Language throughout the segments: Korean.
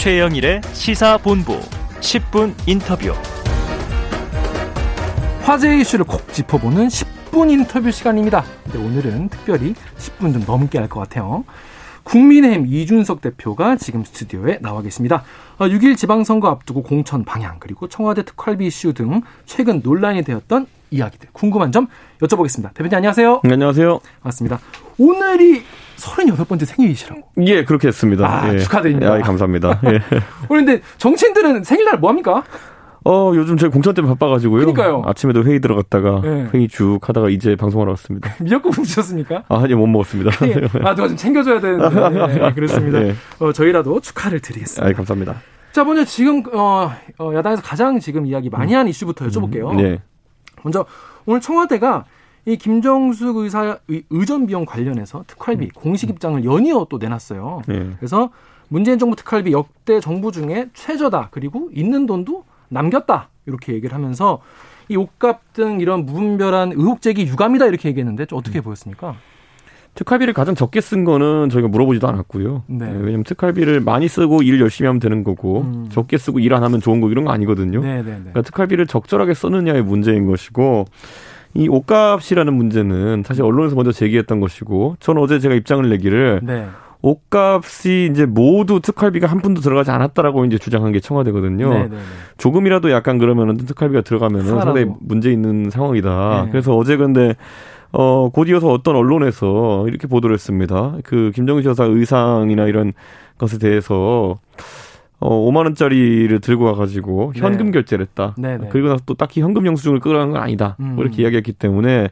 최영일의 시사본부 10분 인터뷰. 화제 이슈를 콕 짚어보는 10분 인터뷰 시간입니다. 근데 오늘은 특별히 10분 좀 넘게 할 것 같아요. 국민의힘 이준석 대표가 지금 스튜디오에 나와 계십니다. 6일 어, 지방선거 앞두고 공천 방향 그리고 청와대 특활비 이슈 등 최근 논란이 되었던 이야기들 궁금한 점 여쭤보겠습니다. 대표님 안녕하세요. 네, 안녕하세요. 반갑습니다. 오늘이 38번째 생일이시라고. 예, 그렇게 했습니다. 아, 예. 축하드립니다. 예, 감사합니다. 예. 그런데 정치인들은 생일날 뭐 합니까? 어, 요즘 저희 공천 때문에 바빠가지고요. 그러니까요. 아침에도 회의 들어갔다가 네. 회의 쭉 하다가 이제 방송하러 왔습니다. 미역국 드셨습니까? 아, 아직 못 먹었습니다. 예. 아, 누가 좀 챙겨줘야 되는데. 예, 그렇습니다. 예. 어, 저희라도 축하를 드리겠습니다. 아, 감사합니다. 자, 먼저 지금, 어, 어, 야당에서 가장 지금 이야기 많이 하는 이슈부터 여쭤볼게요. 네. 먼저, 오늘 청와대가 이 김정숙 의사 의 의전 비용 관련해서 특활비 공식 입장을 연이어 또 내놨어요. 네. 그래서 문재인 정부 특활비 역대 정부 중에 최저다. 그리고 있는 돈도 남겼다. 이렇게 얘기를 하면서 이 옷값 등 이런 무분별한 의혹 제기 유감이다 이렇게 얘기했는데 좀 어떻게 보였습니까? 특활비를 가장 적게 쓴 거는 저희가 물어보지도 않았고요. 네. 예, 왜냐면 특활비를 많이 쓰고 일 열심히 하면 되는 거고 음. 적게 쓰고 일 안 하면 좋은 거 이런 거 아니거든요. 네, 네, 네. 그러니까 특활비를 적절하게 썼느냐의 문제인 것이고 이 옷값이라는 문제는 사실 언론에서 먼저 제기했던 것이고 저는 어제 제가 입장을 내기를 네. 옷값이 이제 모두 특활비가 한 푼도 들어가지 않았다라고 이제 주장한 게 청와대거든요. 네, 네, 네. 조금이라도 약간 그러면은 특활비가 들어가면은. 상당히 문제 있는 상황이다. 네. 그래서 어제 근데 어, 곧이어서 어떤 언론에서 이렇게 보도를 했습니다. 그 김정은 여사 의상이나 이런 것에 대해서 어, 5만 원짜리를 들고 와가지고 네. 현금 결제를 했다. 네, 네. 그리고 나서 또 딱히 현금 영수증을 끌어간 건 아니다. 음. 뭐 이렇게 이야기했기 때문에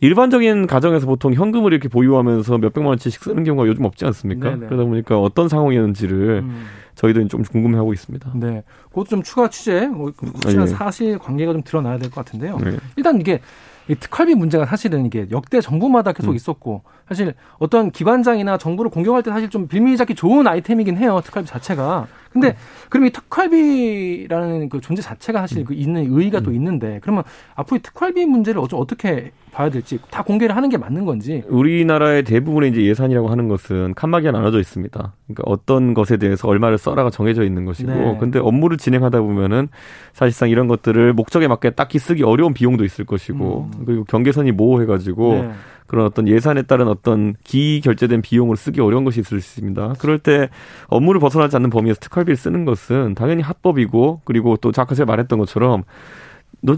일반적인 가정에서 보통 현금을 이렇게 보유하면서 몇백만 원치씩 쓰는 경우가 요즘 없지 않습니까? 네네. 그러다 보니까 어떤 상황이었는지를 음. 저희도 좀 궁금해하고 있습니다. 네. 그것도 좀 추가 취재, 뭐, 혹시나 예. 사실 관계가 좀 드러나야 될 것 같은데요. 네. 일단 이게 이 특활비 문제가 사실은 이게 역대 정부마다 계속 음. 있었고 사실 어떤 기관장이나 정부를 공격할 때 사실 좀 빌밀 잡기 좋은 아이템이긴 해요. 특활비 자체가. 근데 음. 그럼 이 특활비라는 그 존재 자체가 사실 그 있는 의의가 또 있는데 그러면 앞으로 이 특활비 문제를 어쩌- 어떻게 봐야 될지 다 공개를 하는 게 맞는 건지. 우리나라의 대부분의 이제 예산이라고 하는 것은 칸막이가 나눠져 있습니다. 그러니까 어떤 것에 대해서 얼마를 써라가 정해져 있는 것이고, 네. 근데 업무를 진행하다 보면은 사실상 이런 것들을 목적에 맞게 딱히 쓰기 어려운 비용도 있을 것이고, 음. 그리고 경계선이 모호해 가지고 네. 그런 어떤 예산에 따른 어떤 기 결제된 비용을 쓰기 어려운 것이 있을 수 있습니다. 그럴 때 업무를 벗어나지 않는 범위에서 특활비를 쓰는 것은 당연히 합법이고, 그리고 또 아까 제가 말했던 것처럼 너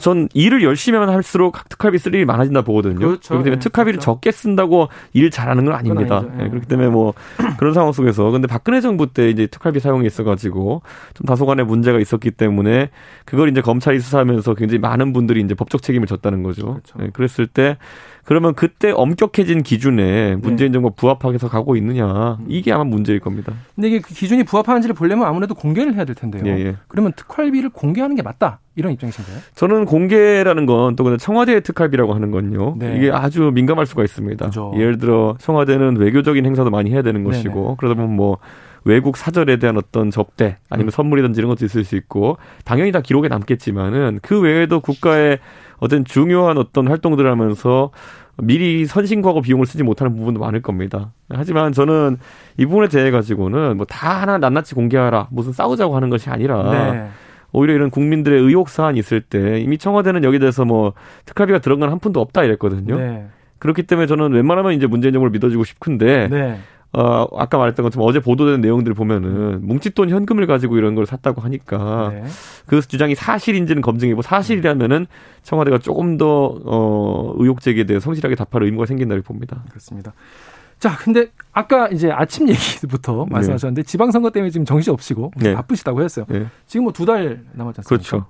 전 일을 열심히 하면 할수록 특활비 쓸 일이 많아진다 보거든요. 그렇죠. 그렇기 때문에 예, 특활비를 그렇죠. 적게 쓴다고 일 잘하는 건 아닙니다. 예, 그렇기 때문에 뭐 그런 상황 속에서 근데 박근혜 정부 때 이제 특활비 사용이 있어가지고 좀 다소간의 문제가 있었기 때문에 그걸 이제 검찰이 수사하면서 굉장히 많은 분들이 이제 법적 책임을 졌다는 거죠. 그렇죠. 예, 그랬을 때 그러면 그때 엄격해진 기준에 문재인 정부가 부합하게서 가고 있느냐 음. 이게 아마 문제일 겁니다. 근데 이게 그 기준이 부합하는지를 보려면 아무래도 공개를 해야 될 텐데요. 예, 예. 그러면 특활비를 공개하는 게 맞다 이런 입장이신가요? 저는 공개라는 건 또 근데 청와대의 특활비라고 하는 건요. 네. 이게 아주 민감할 수가 있습니다. 그죠. 예를 들어 청와대는 외교적인 행사도 많이 해야 되는 것이고 네네. 그러다 보면 뭐 외국 사절에 대한 어떤 접대 아니면 음. 선물이든지 이런 것도 있을 수 있고 당연히 다 기록에 남겠지만은 그 외에도 국가의 어떤 중요한 어떤 활동들을 하면서 미리 선신과거 비용을 쓰지 못하는 부분도 많을 겁니다. 하지만 저는 이 부분에 대해 가지고는 뭐 다 하나 낱낱이 공개하라 무슨 싸우자고 하는 것이 아니라 네. 오히려 이런 국민들의 의혹 사안이 있을 때 이미 청와대는 여기 대해서 뭐 특활비가 들어간 한 푼도 없다 이랬거든요. 네. 그렇기 때문에 저는 웬만하면 이제 문재인 정부를 믿어주고 싶은데 네. 어 아까 말했던 것처럼 어제 보도된 내용들을 보면은 뭉칫돈 현금을 가지고 이런 걸 샀다고 하니까 네. 그 주장이 사실인지는 검증해보고 사실이라면은 청와대가 조금 더 어 의혹 제기에 대해 성실하게 답할 의무가 생긴다고 봅니다. 그렇습니다. 자, 근데 아까 이제 아침 얘기부터 말씀하셨는데 지방선거 때문에 지금 정신 없이고 네. 바쁘시다고 했어요. 네. 지금 뭐 두 달 남았지 않습니까? 그렇죠.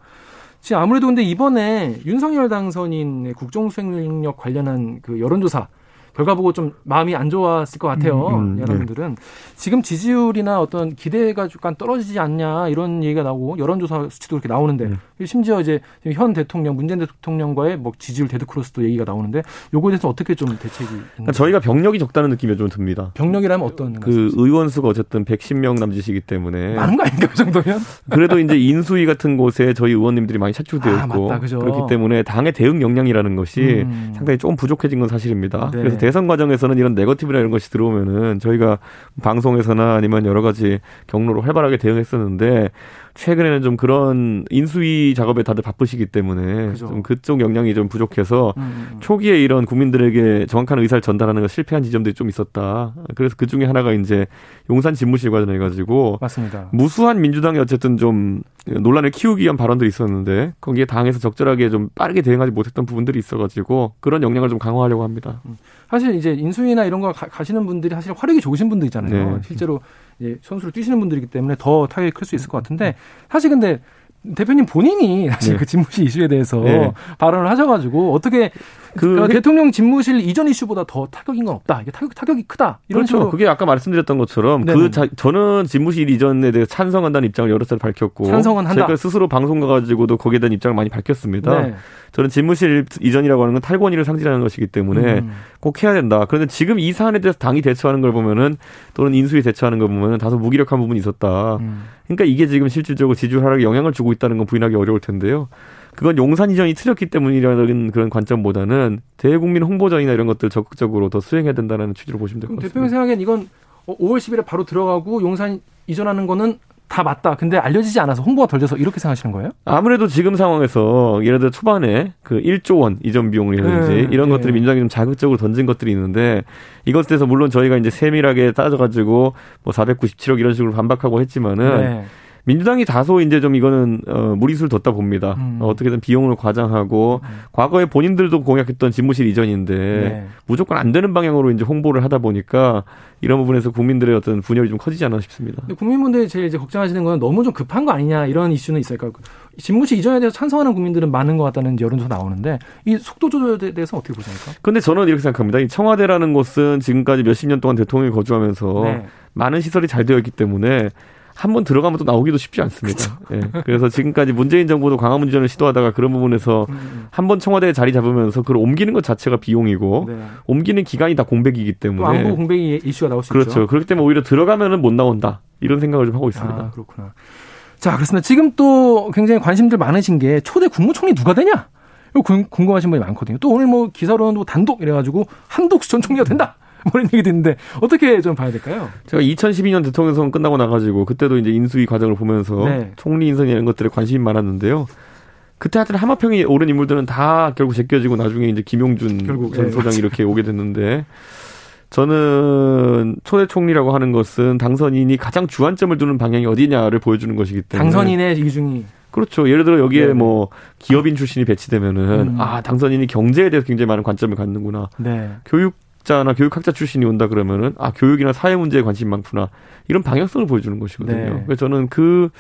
지금 아무래도 근데 이번에 윤석열 당선인의 국정수행력 관련한 그 여론조사 결과 보고 좀 마음이 안 좋았을 것 같아요. 음, 음, 여러분들은 지금 지지율이나 어떤 기대가 약간 떨어지지 않냐 이런 얘기가 나오고 여론조사 수치도 그렇게 나오는데 음. 심지어 이제 현 대통령 문재인 대통령과의 뭐 지지율 데드크로스도 얘기가 나오는데 요거에 대해서 어떻게 좀 대책이. 그러니까 저희가 병력이 적다는 느낌이 좀 듭니다. 병력이라면 어떤 그? 의원 수가 어쨌든 110명 남짓이기 때문에 많은 거 아닌가 그 정도면? 그래도 이제 인수위 같은 곳에 저희 의원님들이 많이 차출되어 아, 있고 맞다, 그죠. 그렇기 때문에 당의 대응 역량이라는 것이 음. 상당히 조금 부족해진 건 사실입니다. 네. 그래서 대선 과정에서는 이런 네거티브나 이런 것이 들어오면은 저희가 방송에서나 아니면 여러 가지 경로로 활발하게 대응했었는데 최근에는 좀 그런 인수위 작업에 다들 바쁘시기 때문에 그죠. 좀 그쪽 역량이 좀 부족해서 음, 음, 음. 초기에 이런 국민들에게 정확한 의사를 전달하는 거 실패한 지점들이 좀 있었다. 그래서 그 중에 하나가 이제 용산 집무실 관련해 가지고 맞습니다. 무수한 민주당이 어쨌든 좀 논란을 키우기 위한 발언들이 있었는데 거기에 당에서 적절하게 좀 빠르게 대응하지 못했던 부분들이 있어가지고 그런 역량을 좀 강화하려고 합니다. 사실 이제 인수위나 이런 거 가, 시는 분들이 사실 화력이 좋으신 분들 있잖아요. 네. 실제로 예, 선수를 뛰시는 분들이기 때문에 더 타격이 클 수 있을 것 같은데 사실 근데 대표님 본인이 사실 네. 그 집무실 이슈에 대해서 네. 발언을 하셔가지고 어떻게 그 그러니까 대통령 집무실 이전 이슈보다 더 타격인 건 없다. 이게 타격 타격이 크다. 이런 그렇죠. 식으로. 그게 아까 말씀드렸던 것처럼 네네. 그 자, 저는 집무실 이전에 대해 찬성한다는 입장을 여러 차례 밝혔고 찬성은 한다. 제가 스스로 방송 가가지고도 거기에 대한 입장을 많이 밝혔습니다. 네. 저는 집무실 이전이라고 하는 건 탈권위를 상징하는 것이기 때문에 음. 꼭 해야 된다. 그런데 지금 이 사안에 대해서 당이 대처하는 걸 보면은 또는 인수위 대처하는 걸 보면은 다소 무기력한 부분이 있었다. 음. 그러니까 이게 지금 실질적으로 지지율 하락에 영향을 주고 있다는 건 부인하기 어려울 텐데요. 그건 용산 이전이 틀렸기 때문이라는 그런 관점보다는 대국민 홍보전이나 이런 것들 적극적으로 더 수행해야 된다는 취지로 보시면 될 것 같습니다. 대표님 생각엔 이건 5월 10일에 바로 들어가고 용산 이전하는 거는 다 맞다. 근데 알려지지 않아서 홍보가 덜 돼서 이렇게 생각하시는 거예요? 아무래도 지금 상황에서 예를 들어 초반에 그 1조 원 이전 비용이라든지 네, 이런 네. 것들이 민주당이 좀 자극적으로 던진 것들이 있는데 이것에 대해서 물론 저희가 이제 세밀하게 따져가지고 뭐 497억 이런 식으로 반박하고 했지만은 네. 민주당이 다소 이제 좀 이거는 어, 무리수를 뒀다 봅니다. 음. 어, 어떻게든 비용을 과장하고 음. 과거에 본인들도 공약했던 집무실 이전인데 네. 무조건 안 되는 방향으로 이제 홍보를 하다 보니까 이런 부분에서 국민들의 어떤 분열이 좀 커지지 않나 싶습니다. 국민분들이 제일 이제 걱정하시는 건 너무 좀 급한 거 아니냐 이런 이슈는 있을까? 집무실 이전에 대해서 찬성하는 국민들은 많은 것 같다는 여론조사 나오는데 이 속도 조절에 대해서 어떻게 보십니까? 근데 저는 이렇게 생각합니다. 이 청와대라는 곳은 지금까지 몇십 년 동안 대통령이 거주하면서 네. 많은 시설이 잘 되어 있기 때문에 한 번 들어가면 또 나오기도 쉽지 않습니다. 예. 그래서 지금까지 문재인 정부도 광화문전을 시도하다가 그런 부분에서 음, 음. 한번 청와대에 자리 잡으면서 그걸 옮기는 것 자체가 비용이고 네. 옮기는 기간이 다 공백이기 때문에 안보 공백이 이슈가 나올 수 그렇죠. 있죠. 그렇죠. 그렇기 때문에 오히려 들어가면은 못 나온다 이런 생각을 좀 하고 있습니다. 아, 그렇구나. 자, 그렇습니다. 지금 또 굉장히 관심들 많으신 게 초대 국무총리 누가 되냐? 이거 궁금하신 분이 많거든요. 또 오늘 뭐 기사로는 단독 이래가지고 한독수 전 총리가 된다. 뭐 이런 얘기 듣는데 어떻게 좀 봐야 될까요? 제가 2012년 대통령 선거 끝나고 나가지고 그때도 이제 인수위 과정을 보면서 네. 총리 인선 이런 것들에 관심이 많았는데요. 그때 하여튼 하마평이 오른 인물들은 다 결국 제껴지고 나중에 이제 김용준 결국, 전 네, 소장이 이렇게 오게 됐는데 저는 초대 총리라고 하는 것은 당선인이 가장 주안점을 두는 방향이 어디냐를 보여주는 것이기 때문에 당선인의 이중이 그렇죠. 예를 들어 여기에 네네. 뭐 기업인 출신이 배치되면은 음. 아 당선인이 경제에 대해서 굉장히 많은 관점을 갖는구나. 네. 교육 과학자나 교육학자 출신이 온다 그러면은 아 교육이나 사회 문제에 관심이 많구나 이런 방향성을 보여주는 것이거든요. 네. 그래서 저는 그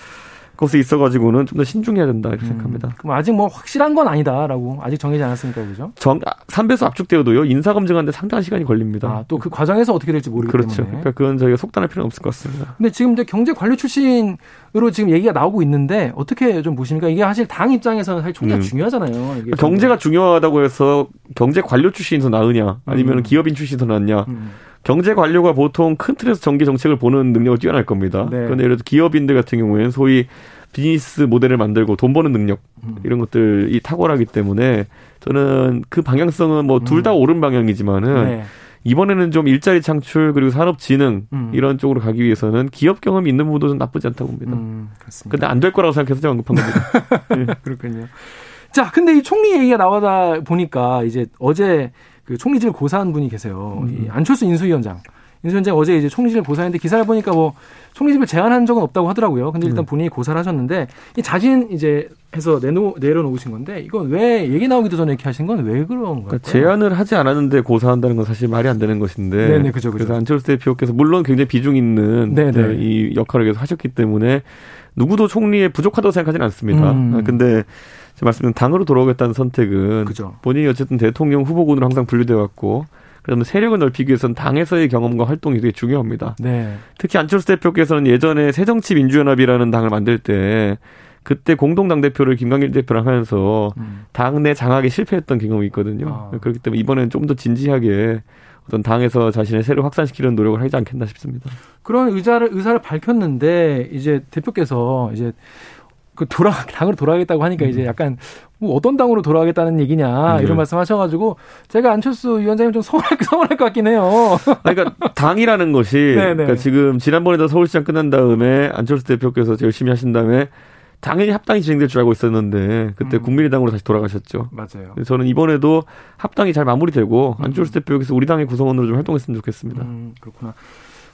것에 있어가지고는 좀 더 신중해야 된다 이렇게 음, 생각합니다. 그럼 아직 뭐 확실한 건 아니다라고 아직 정해지 않았으니까 그죠? 정 3배수 아, 압축되어도요 인사 검증하는데 상당한 시간이 걸립니다. 아, 또 그 과정에서 어떻게 될지 모르기 그렇죠. 때문에. 그러니까 그건 저희가 속단할 필요는 없을 것 같습니다. 근데 지금 이제 경제 관료 출신 으로 지금 얘기가 나오고 있는데 어떻게 좀 보십니까? 이게 사실 당 입장에서는 사실 총리가 음. 중요하잖아요. 그러니까 경제가 중요하다고 해서 경제 관료 출신이 더 나으냐 아니면 음. 기업인 출신이 더 낫냐? 음. 경제 관료가 보통 큰 틀에서 정기 정책을 보는 능력을 뛰어날 겁니다. 네. 그런데 예를 들어 기업인들 같은 경우에는 소위 비즈니스 모델을 만들고 돈 버는 능력 음. 이런 것들이 탁월하기 때문에 저는 그 방향성은 뭐 둘다 음. 옳은 방향이지만은 네. 이번에는 좀 일자리 창출 그리고 산업 진흥 음. 이런 쪽으로 가기 위해서는 기업 경험이 있는 부분도 좀 나쁘지 않다고 봅니다. 음, 그렇습니다. 근데 안 될 거라고 생각해서 제가 언급한 겁니다. 네. 그렇군요. 자, 근데 이 총리 얘기가 나오다 보니까 이제 어제 그 총리질 고사한 분이 계세요. 음. 이 안철수 인수위원장. 인수위원장 어제 이제 총리실 고사했는데 기사를 보니까 뭐 총리집을 제안한 적은 없다고 하더라고요. 근데 일단 음. 본인이 고사를 하셨는데 이 자진 이제 해서 내놓 내려놓으신 건데 이건 왜 얘기 나오기도 전에 이렇게 하신 건 왜 그런 거예요? 그러니까 제안을 하지 않았는데 고사한다는 건 사실 말이 안 되는 것인데. 네네 그죠 그죠. 그래서 안철수 대표께서 물론 굉장히 비중 있는 네네. 이 역할을 계속 하셨기 때문에 누구도 총리에 부족하다고 생각하지는 않습니다. 음. 아, 근데 제 말씀은 당으로 돌아오겠다는 선택은 그죠. 본인이 어쨌든 대통령 후보군으로 항상 분류돼 왔고 그러면 세력을 넓히기 위해서는 당에서의 경험과 활동이 되게 중요합니다. 네. 특히 안철수 대표께서는 예전에 새정치민주연합이라는 당을 만들 때 그때 공동당 대표를 김광길 대표랑 하면서 음. 당내 장악에 실패했던 경험이 있거든요. 아. 그렇기 때문에 이번에는 좀 더 진지하게 어떤 당에서 자신의 세를 확산시키는 노력을 하지 않겠나 싶습니다. 그런 의사를 의사를 밝혔는데 이제 대표께서 이제 그 돌아 당으로 돌아가겠다고 하니까 음. 이제 약간 뭐 어떤 당으로 돌아가겠다는 얘기냐 이런 네. 말씀하셔가지고 제가 안철수 위원장님 좀 서운할 서운할 것 같긴 해요. 그러니까 당이라는 것이 네, 네. 그러니까 지금 지난번에도 서울시장 끝난 다음에 안철수 대표께서 열심히 하신 다음에 당연히 합당이 진행될 줄 알고 있었는데 그때 음. 국민의당으로 다시 돌아가셨죠. 맞아요. 저는 이번에도 합당이 잘 마무리되고 음. 안철수 대표께서 우리 당의 구성원으로 좀 활동했으면 좋겠습니다. 음, 그렇구나.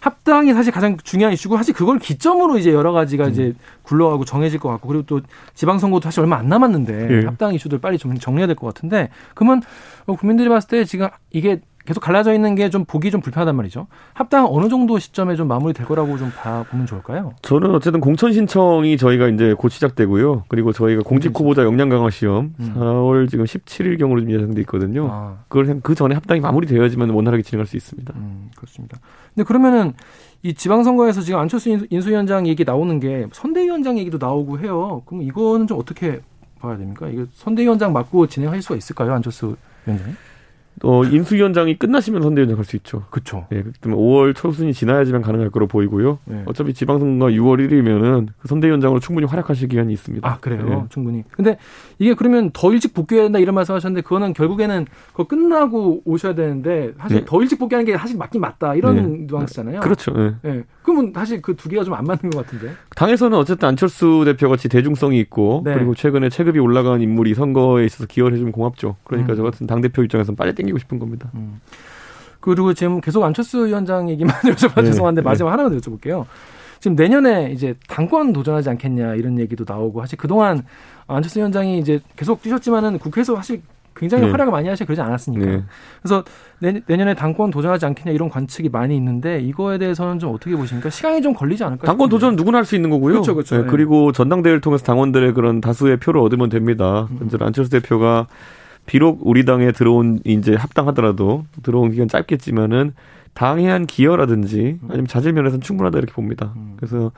합당이 사실 가장 중요한 이슈고 사실 그걸 기점으로 이제 여러 가지가 음. 이제 굴러가고 정해질 것 같고 그리고 또 지방선거도 사실 얼마 안 남았는데 예. 합당 이슈들 빨리 좀 정리해야 될 것 같은데 그러면 국민들이 봤을 때 지금 이게 계속 갈라져 있는 게 좀 보기 좀 불편하단 말이죠. 합당 어느 정도 시점에 좀 마무리될 거라고 좀 봐 보면 좋을까요? 저는 어쨌든 공천 신청이 저희가 이제 곧 시작되고요. 그리고 저희가 공직 후보자 역량 강화 시험 음. 4월 지금 17일 경으로 좀 예상돼 있거든요. 아. 그걸 그 전에 합당이 마무리되어야지만 원활하게 진행할 수 있습니다. 음, 그렇습니다. 근데 그러면은 이 지방선거에서 지금 안철수 인수위원장 얘기 나오는 게 선대위원장 얘기도 나오고 해요. 그럼 이거는 좀 어떻게 봐야 됩니까? 이거 선대위원장 맡고 진행할 수가 있을까요, 안철수 위원장이? 어, 인수위원장이 끝나시면 선대위원장 할수 있죠. 그렇죠. 예, 그때문 5월 초순이 지나야지만 가능할 거로 보이고요. 네. 어차피 지방선거 6월 1일이면은 그 선대위원장으로 충분히 활약하실 기간이 있습니다. 아 그래요, 네. 충분히. 근데 이게 그러면 더 일찍 복귀해야 된다 이런 말씀하셨는데 그거는 결국에는 그거 끝나고 오셔야 되는데 사실 네. 더 일찍 복귀하는 게 사실 맞긴 맞다 이런 네. 뉘앙스잖아요. 그렇죠. 네. 네. 그러면 사실 그 두 개가 좀 안 맞는 것 같은데. 당에서는 어쨌든 안철수 대표 같이 대중성이 있고 네. 그리고 최근에 체급이 올라간 인물이 선거에 있어서 기여를 해주면 고맙죠. 그러니까 음. 저 같은 당 대표 입장에서는 빨리 땡기고 싶은 겁니다. 음. 그리고 지금 계속 안철수 위원장 얘기만 여쭤봐 네. 죄송한데 마지막 네. 하나만 더 여쭤볼게요. 지금 내년에 이제 당권 도전하지 않겠냐 이런 얘기도 나오고 사실 그동안 안철수 위원장이 이제 계속 뛰셨지만은 국회에서 사실 굉장히 네. 활약을 많이 하시 그러지 않았습니까? 네. 그래서 내, 년 에 당권 도전하지 않겠냐 이런 관측이 많이 있는데 이거에 대해서는 좀 어떻게 보십니까? 시간이 좀 걸리지 않을까요? 당권 도전 누구나 할 수 있는 거고요. 그렇죠, 그렇죠. 네, 그리고 전당대회를 통해서 당원들의 그런 다수의 표를 얻으면 됩니다. 음. 안철수 대표가 비록 우리 당에 들어온 이제 합당하더라도 들어온 기간 짧겠지만은 당에 한 기여라든지 음. 아니면 자질 면에서는 충분하다 이렇게 봅니다. 음. 그래서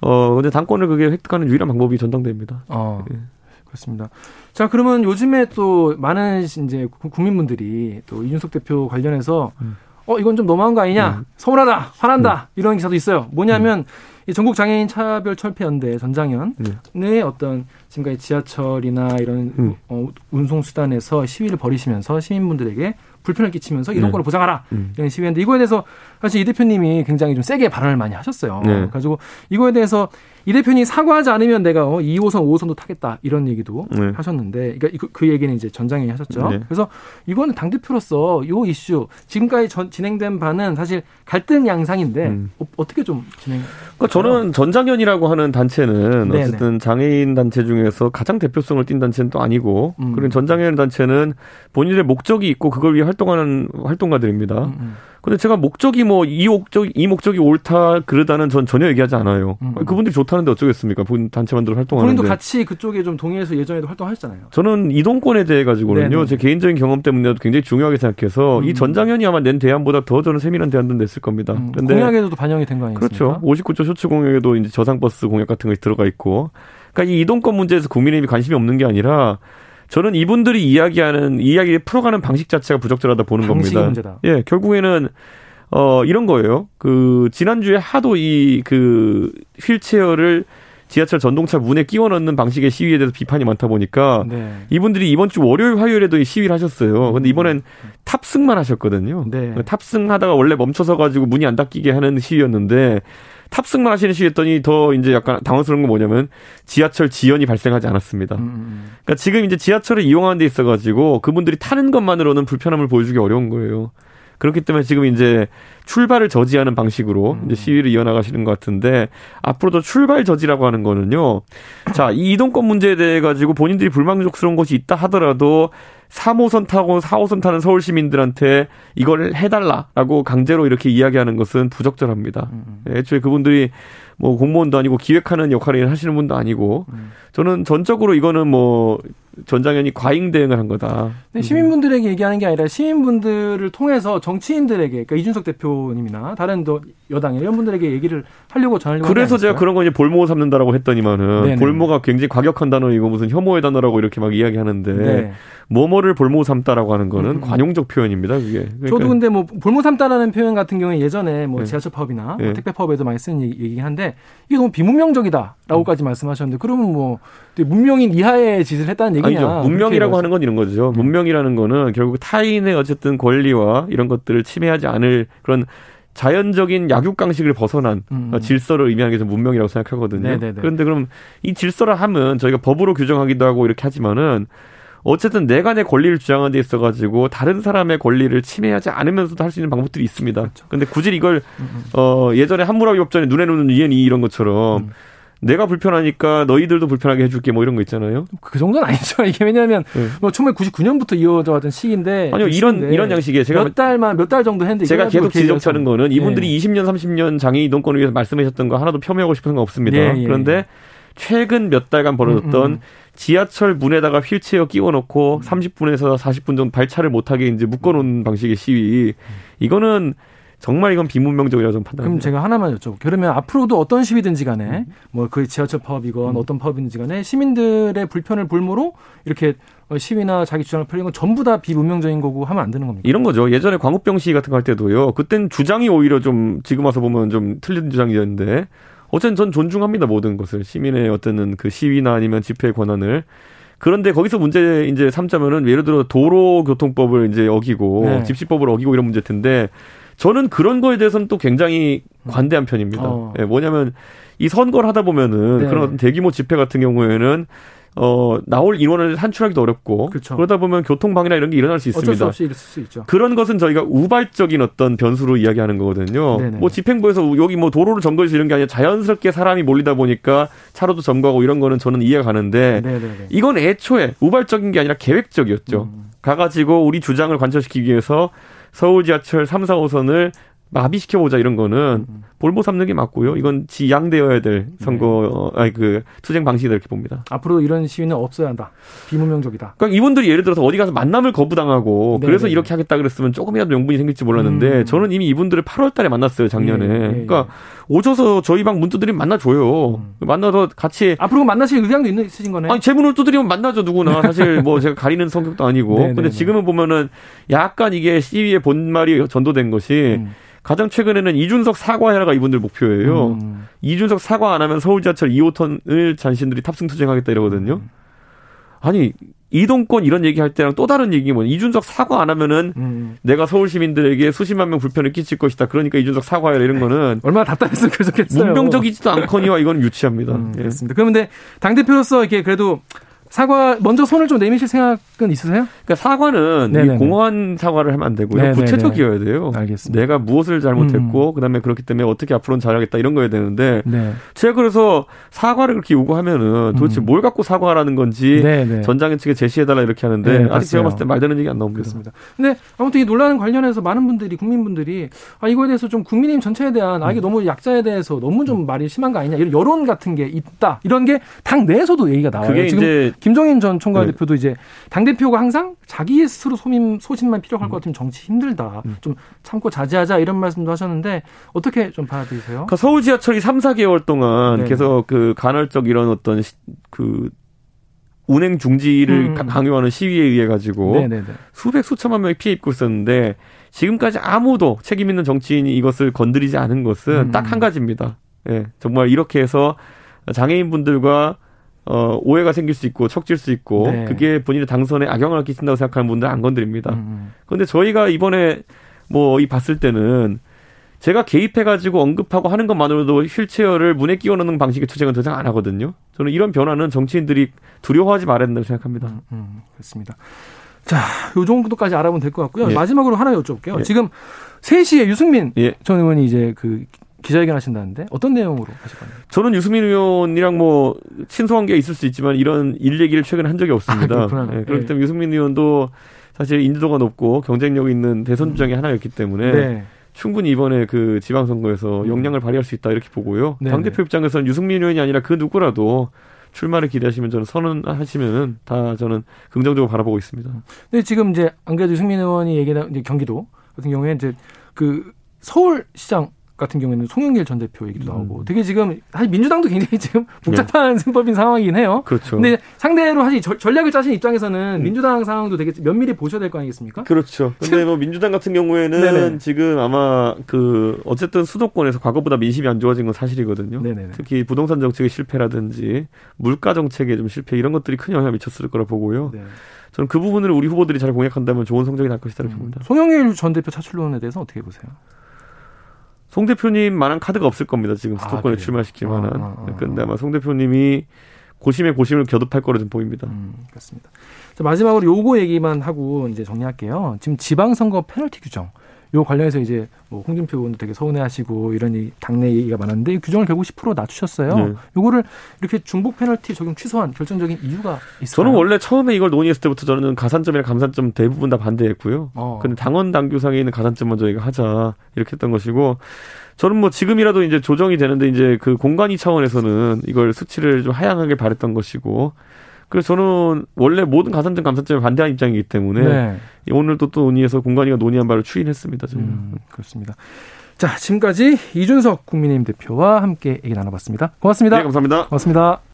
어 근데 당권을 그게 획득하는 유일한 방법이 전당대회입니다. 어. 예. 그렇습니다. 자, 그러면 요즘에 또 많은 이제 국민분들이 또 이준석 대표 관련해서 음. 어, 이건 좀 너무한 거 아니냐? 음. 서운하다, 화난다, 음. 이런 기사도 있어요. 뭐냐면, 음. 이 전국 장애인 차별 철폐 연대 전장현의 네. 어떤 지금까지 지하철이나 이런 음. 어, 운송 수단에서 시위를 벌이시면서 시민분들에게 불편을 끼치면서 이런 네. 거를 보장하라 음. 이런 시위인데 이거에 대해서 사실 이 대표님이 굉장히 좀 세게 발언을 많이 하셨어요. 네. 가지고 이거에 대해서 이 대표님이 사과하지 않으면 내가 어, 2호선, 5호선도 타겠다 이런 얘기도 네. 하셨는데, 그러니까 그, 그, 얘기는 이제 전장현이 하셨죠. 네. 그래서 이거는 당 대표로서 이 이슈 지금까지 전, 진행된 바는 사실 갈등 양상인데 음. 어, 떻게좀 진행? 그러니까 저는 전장현이라고 하는 단체는 네네. 어쨌든 장애인 단체 중에 서 가장 대표성을 띈 단체는 또 아니고, 음. 그리고 전장현 단체는 본인의 목적이 있고 그걸 위해 활동하는 활동가들입니다. 음. 음. 근데 제가 목적이 뭐 이 목적 이 목적이 옳다 그러다는 전 전혀 얘기하지 않아요. 음. 그분들이 좋다는데 어쩌겠습니까? 본 단체 만들어 활동하는데. 본인도 같이 그쪽에 좀 동의해서 예전에도 활동하셨잖아요. 저는 이동권에 대해 가지고는요. 네네. 제 개인적인 경험 때문에도 굉장히 중요하게 생각해서 음. 이 전장현이 아마 낸 대안보다 더 저는 세밀한 대안도 냈을 겁니다. 음. 근데 공약에도 반영이 된 거 아니겠습니까? 그렇죠. 59조 쇼츠 공약에도 이제 저상 버스 공약 같은 것이 들어가 있고. 그러니까 이 이동권 문제에서 국민의힘이 관심이 없는 게 아니라 저는 이분들이 이야기하는 이야기를 풀어가는 방식 자체가 부적절하다 보는 겁니다. 문제다. 예, 결국에는 어 이런 거예요. 그 지난주에 하도 이 그 휠체어를 지하철 전동차 문에 끼워 넣는 방식의 시위에 대해서 비판이 많다 보니까 네. 이분들이 이번 주 월요일 화요일에도 시위를 하셨어요. 근데 이번엔 탑승만 하셨거든요. 네. 탑승하다가 원래 멈춰서 가지고 문이 안 닫히게 하는 시위였는데 탑승만 하시는 시했더니 더 이제 약간 당황스러운 건 뭐냐면 지하철 지연이 발생하지 않았습니다. 음, 음, 음. 그러니까 지금 이제 지하철을 이용하는 데 있어가지고 그분들이 타는 것만으로는 불편함을 보여주기 어려운 거예요. 그렇기 때문에 지금 이제 출발을 저지하는 방식으로 음. 이제 시위를 이어나가시는 것 같은데 앞으로도 출발 저지라고 하는 거는요. 자, 이 이동권 문제에 대해 가지고 본인들이 불만족스러운 것이 있다 하더라도 3호선 타고 4호선 타는 서울 시민들한테 이걸 해달라라고 강제로 이렇게 이야기하는 것은 부적절합니다. 음. 애초에 그분들이 뭐 공무원도 아니고 기획하는 역할을 하시는 분도 아니고 음. 저는 전적으로 이거는 뭐 전장현이 과잉 대응을 한 거다. 시민분들에게 얘기하는 게 아니라 시민분들을 통해서 정치인들에게 그러니까 이준석 대표님이나 다른 또 여당 이런 분들에게 얘기를 하려고 전하려고 그래서 제가 그런 거 이제 볼모 삼는다라고 했더니만은 네네. 볼모가 굉장히 과격한 단어이고 무슨 혐오의 단어라고 이렇게 막 이야기하는데 네. 뭐뭐를 볼모 삼다라고 하는 거는 음. 관용적 표현입니다. 그게. 그러니까. 저도 근데 뭐 볼모 삼다라는 표현 같은 경우에 예전에 뭐 네. 지하철 파업이나 네. 택배 파업에도 많이 쓰는 얘기긴 한데 이게 너무 비문명적이다라고까지 음. 말씀하셨는데 그러면 뭐 문명인 이하의 짓을 했다는 얘기냐? 아니죠. 문명이라고 하는 건 이런 거죠. 음. 문명이라는 거는 결국 타인의 어쨌든 권리와 이런 것들을 침해하지 않을 그런 자연적인 약육강식을 벗어난 음. 질서를 의미하는 게 문명이라고 생각하거든요. 네네네. 그런데 그럼 이 질서라 함은 저희가 법으로 규정하기도 하고 이렇게 하지만은 어쨌든 내가 내 권리를 주장하는 데 있어가지고 다른 사람의 권리를 침해하지 않으면서도 할 수 있는 방법들이 있습니다. 그렇죠. 근데 굳이 이걸 음, 음. 어 예전에 함무라비 법전에 눈에 눈은 이엔이 이런 것처럼 음. 내가 불편하니까 너희들도 불편하게 해줄게 뭐 이런 거 있잖아요. 그 정도는 아니죠. 이게 왜냐하면 네. 뭐 1999년부터 이어져 왔던 시기인데 아니요 이런 이런 양식에 제가 몇 달만 몇 달 정도 했는데 제가 계속 지적하는 거는 이분들이 네. 20년 30년 장애 이동권을 위해서 말씀하셨던 거 하나도 폄훼하고 싶은 거 없습니다. 네, 그런데 최근 몇 달간 벌어졌던 음, 음. 지하철 문에다가 휠체어 끼워놓고 30분에서 음. 40분 정도 발차를 못하게 이제 묶어놓은 방식의 시위 이거는 정말 이건 비문명적이라고 좀 판단합니다. 그럼 제가 하나만 여쭤볼게요. 그러면 앞으로도 어떤 시위든지 간에 음. 뭐그 지하철 파업이건 음. 어떤 파업이든지 간에 시민들의 불편을 볼모로 이렇게 시위나 자기 주장을 펼리는 건 전부 다 비문명적인 거고 하면 안 되는 겁니까? 이런 거죠. 예전에 광우병 시위 같은 거 할 때도요. 그땐 주장이 오히려 좀 지금 와서 보면 좀 틀린 주장이었는데 어쨌든 전 존중합니다 모든 것을 시민의 어떤 그 시위나 아니면 집회 권한을 그런데 거기서 문제 이제 삼자면은 예를 들어 도로교통법을 이제 어기고 네. 집시법을 어기고 이런 문제 텐데 저는 그런 거에 대해서는 또 굉장히 관대한 편입니다. 어. 네, 뭐냐면 이 선거를 하다 보면은 네. 그런 대규모 집회 같은 경우에는 어, 나올 인원을 산출하기도 어렵고 그렇죠. 그러다 보면 교통방해나 이런 게 일어날 수 있습니다. 어쩔 수 없이 있을 수 있죠. 그런 것은 저희가 우발적인 어떤 변수로 이야기하는 거거든요. 네네. 뭐 집행부에서 여기 뭐 도로를 점거해서 이런 게 아니라 자연스럽게 사람이 몰리다 보니까 차로도 점거하고 이런 거는 저는 이해가 가는데 네네네. 이건 애초에 우발적인 게 아니라 계획적이었죠. 음. 가가지고 우리 주장을 관철시키기 위해서 서울 지하철 3, 4호선을 마비시켜보자 이런 거는 음. 볼모 삼는 게 맞고요. 이건 지양되어야 될 선거, 네. 어, 아니 그 투쟁 방식이다 이렇게 봅니다. 앞으로 이런 시위는 없어야 한다. 비문명적이다. 그러니까 이분들이 예를 들어서 어디 가서 만남을 거부당하고 네, 그래서 네. 이렇게 하겠다 그랬으면 조금이라도 명분이 생길지 몰랐는데 음. 저는 이미 이분들을 8월 달에 만났어요, 작년에. 네, 네, 그러니까 오셔서 저희 방 문 두드리면 만나줘요. 음. 만나서 같이. 앞으로 만나실 의향도 있는, 있으신 거네. 아니, 제 문을 두드리면 만나죠, 누구나. 사실 뭐 제가 가리는 성격도 아니고. 근데 지금은 보면은 약간 이게 시위의 본말이 전도된 것이 음. 가장 최근에는 이준석 사과해라가 이분들 목표예요. 음. 이준석 사과 안 하면 서울 지하철 2호선을 자신들이 탑승 투쟁하겠다 이러거든요. 음. 아니 이동권 이런 얘기할 때랑 또 다른 얘기 뭐 이준석 사과 안 하면은 음. 내가 서울 시민들에게 수십만 명 불편을 끼칠 것이다. 그러니까 이준석 사과해라 이런 거는 얼마나 답답했으면 그렇겠어요. 문명적이지도 않거니와 이건 유치합니다. 음, 예. 그렇습니다. 그런데 당 대표로서 이렇게 그래도 사과 먼저 손을 좀 내미실 생각은 있으세요? 그러니까 사과는 공허한 사과를 하면 안 되고요. 네네네. 구체적이어야 돼요. 알겠습니다. 내가 무엇을 잘못했고 음. 그다음에 그렇기 때문에 어떻게 앞으로는 잘하겠다 이런 거야 되는데 네. 제가 그래서 사과를 그렇게 요구하면은 도대체 음. 뭘 갖고 사과하라는 건지 네네. 전장현 측에 제시해달라 이렇게 하는데 네, 아직 제가 봤을 때 말 되는 얘기 안 나옵니다. 그렇습니다. 근데 아무튼 이 논란 관련해서 많은 분들이 국민분들이 아 이거에 대해서 좀 국민의힘 전체에 대한 아 이게 음. 너무 약자에 대해서 너무 좀 말이 심한 거 아니냐 이런 여론 같은 게 있다 이런 게 당 내에서도 얘기가 나와요. 그게 지금 이제 김종인 전 총괄 네. 대표도 이제 당 대표가 항상 자기 스스로 소민 소신만 필요할 것 같으면 정치 힘들다. 음. 좀 참고 자제하자 이런 말씀도 하셨는데 어떻게 좀 받아들이세요? 그러니까 서울 지하철이 3, 4개월 동안 네. 계속 그 간헐적 이런 어떤 시, 그 운행 중지를 음. 강요하는 시위에 의해 가지고 네네네. 수백 수천만 명이 피해 입고 있었는데 지금까지 아무도 책임 있는 정치인이 이것을 건드리지 않은 것은 음. 딱한 가지입니다. 예, 정말 이렇게 해서 장애인분들과 어, 오해가 생길 수 있고 척질 수 있고 네. 그게 본인의 당선에 악영향을 끼친다고 생각하는 분들 안 건드립니다. 음. 그런데 저희가 이번에 뭐 이 봤을 때는 제가 개입해가지고 언급하고 하는 것만으로도 휠체어를 문에 끼워넣는 방식의 투쟁은 더 이상 안 하거든요. 저는 이런 변화는 정치인들이 두려워하지 말아야 된다고 생각합니다. 음, 음, 그렇습니다. 자, 요 정도까지 알아보면 될 것 같고요. 예. 마지막으로 하나 여쭤볼게요. 예. 지금 3시에 유승민 예. 전 의원이 이제 그 기자회견 하신다는데 어떤 내용으로 하실 건가요? 저는 유승민 의원이랑 뭐 친소한 게 있을 수 있지만 이런 일 얘기를 최근에 한 적이 없습니다. 아, 네, 그렇기 네. 때문에 유승민 의원도 사실 인지도가 높고 경쟁력 있는 대선 주장의 음. 하나였기 때문에 네. 충분히 이번에 그 지방선거에서 음. 역량을 발휘할 수 있다 이렇게 보고요. 네 당대표 입장에서는 유승민 의원이 아니라 그 누구라도 출마를 기대하시면 저는 선언하시면은 다 저는 긍정적으로 바라보고 있습니다. 근데 지금 이제 안 그래도 유승민 의원이 얘기한 이제 경기도 같은 경우에 이제 그 서울시장 같은 경우에는 송영길 전 대표 얘기도 나오고 되게 지금 사실 민주당도 굉장히 지금 복잡한 네. 셈법인 상황이긴 해요. 그렇죠. 근데 상대로 사실 전략을 짜신 입장에서는 음. 민주당 상황도 되게 면밀히 보셔야 될 거 아니겠습니까? 그렇죠. 근데 뭐 민주당 같은 경우에는 네네. 지금 아마 그 어쨌든 수도권에서 과거보다 민심이 안 좋아진 건 사실이거든요. 네네네. 특히 부동산 정책의 실패라든지 물가 정책의 좀 실패 이런 것들이 큰 영향을 미쳤을 거라 보고요. 네. 저는 그 부분을 우리 후보들이 잘 공략한다면 좋은 성적이 날 것이라고 음. 봅니다. 송영일 전 대표 차출론에 대해서 어떻게 보세요? 송 대표님만한 카드가 없을 겁니다. 지금 아, 수도권에 아, 출마시킬 만한. 아, 아, 아, 근데 아마 송 대표님이 고심에 고심을 겨듭할 거로 좀 보입니다. 음, 그렇습니다. 자, 마지막으로 요거 얘기만 하고 이제 정리할게요. 지금 지방선거 페널티 규정. 요 관련해서 이제 뭐 홍준표 의원도 되게 서운해하시고 이런 이 당내 얘기가 많았는데 이 규정을 결국 10% 낮추셨어요. 네. 요거를 이렇게 중복 페널티 적용 취소한 결정적인 이유가 있어요. 저는 원래 처음에 이걸 논의했을 때부터 저는 가산점이나 감산점 대부분 다 반대했고요. 어. 근데 당원 당규상에 있는 가산점만 저희가 하자 이렇게 했던 것이고 저는 뭐 지금이라도 이제 조정이 되는데 이제 그 공간이 차원에서는 이걸 수치를 좀 하향하게 바랬던 것이고 그래서 저는 원래 모든 가산점 감산점에 반대하는 입장이기 때문에 네. 오늘도 또 논의해서 공간이가 논의한 바를 추인했습니다. 저는 음, 그렇습니다. 자 지금까지 이준석 국민의힘 대표와 함께 얘기 나눠봤습니다. 고맙습니다. 네, 감사합니다. 고맙습니다.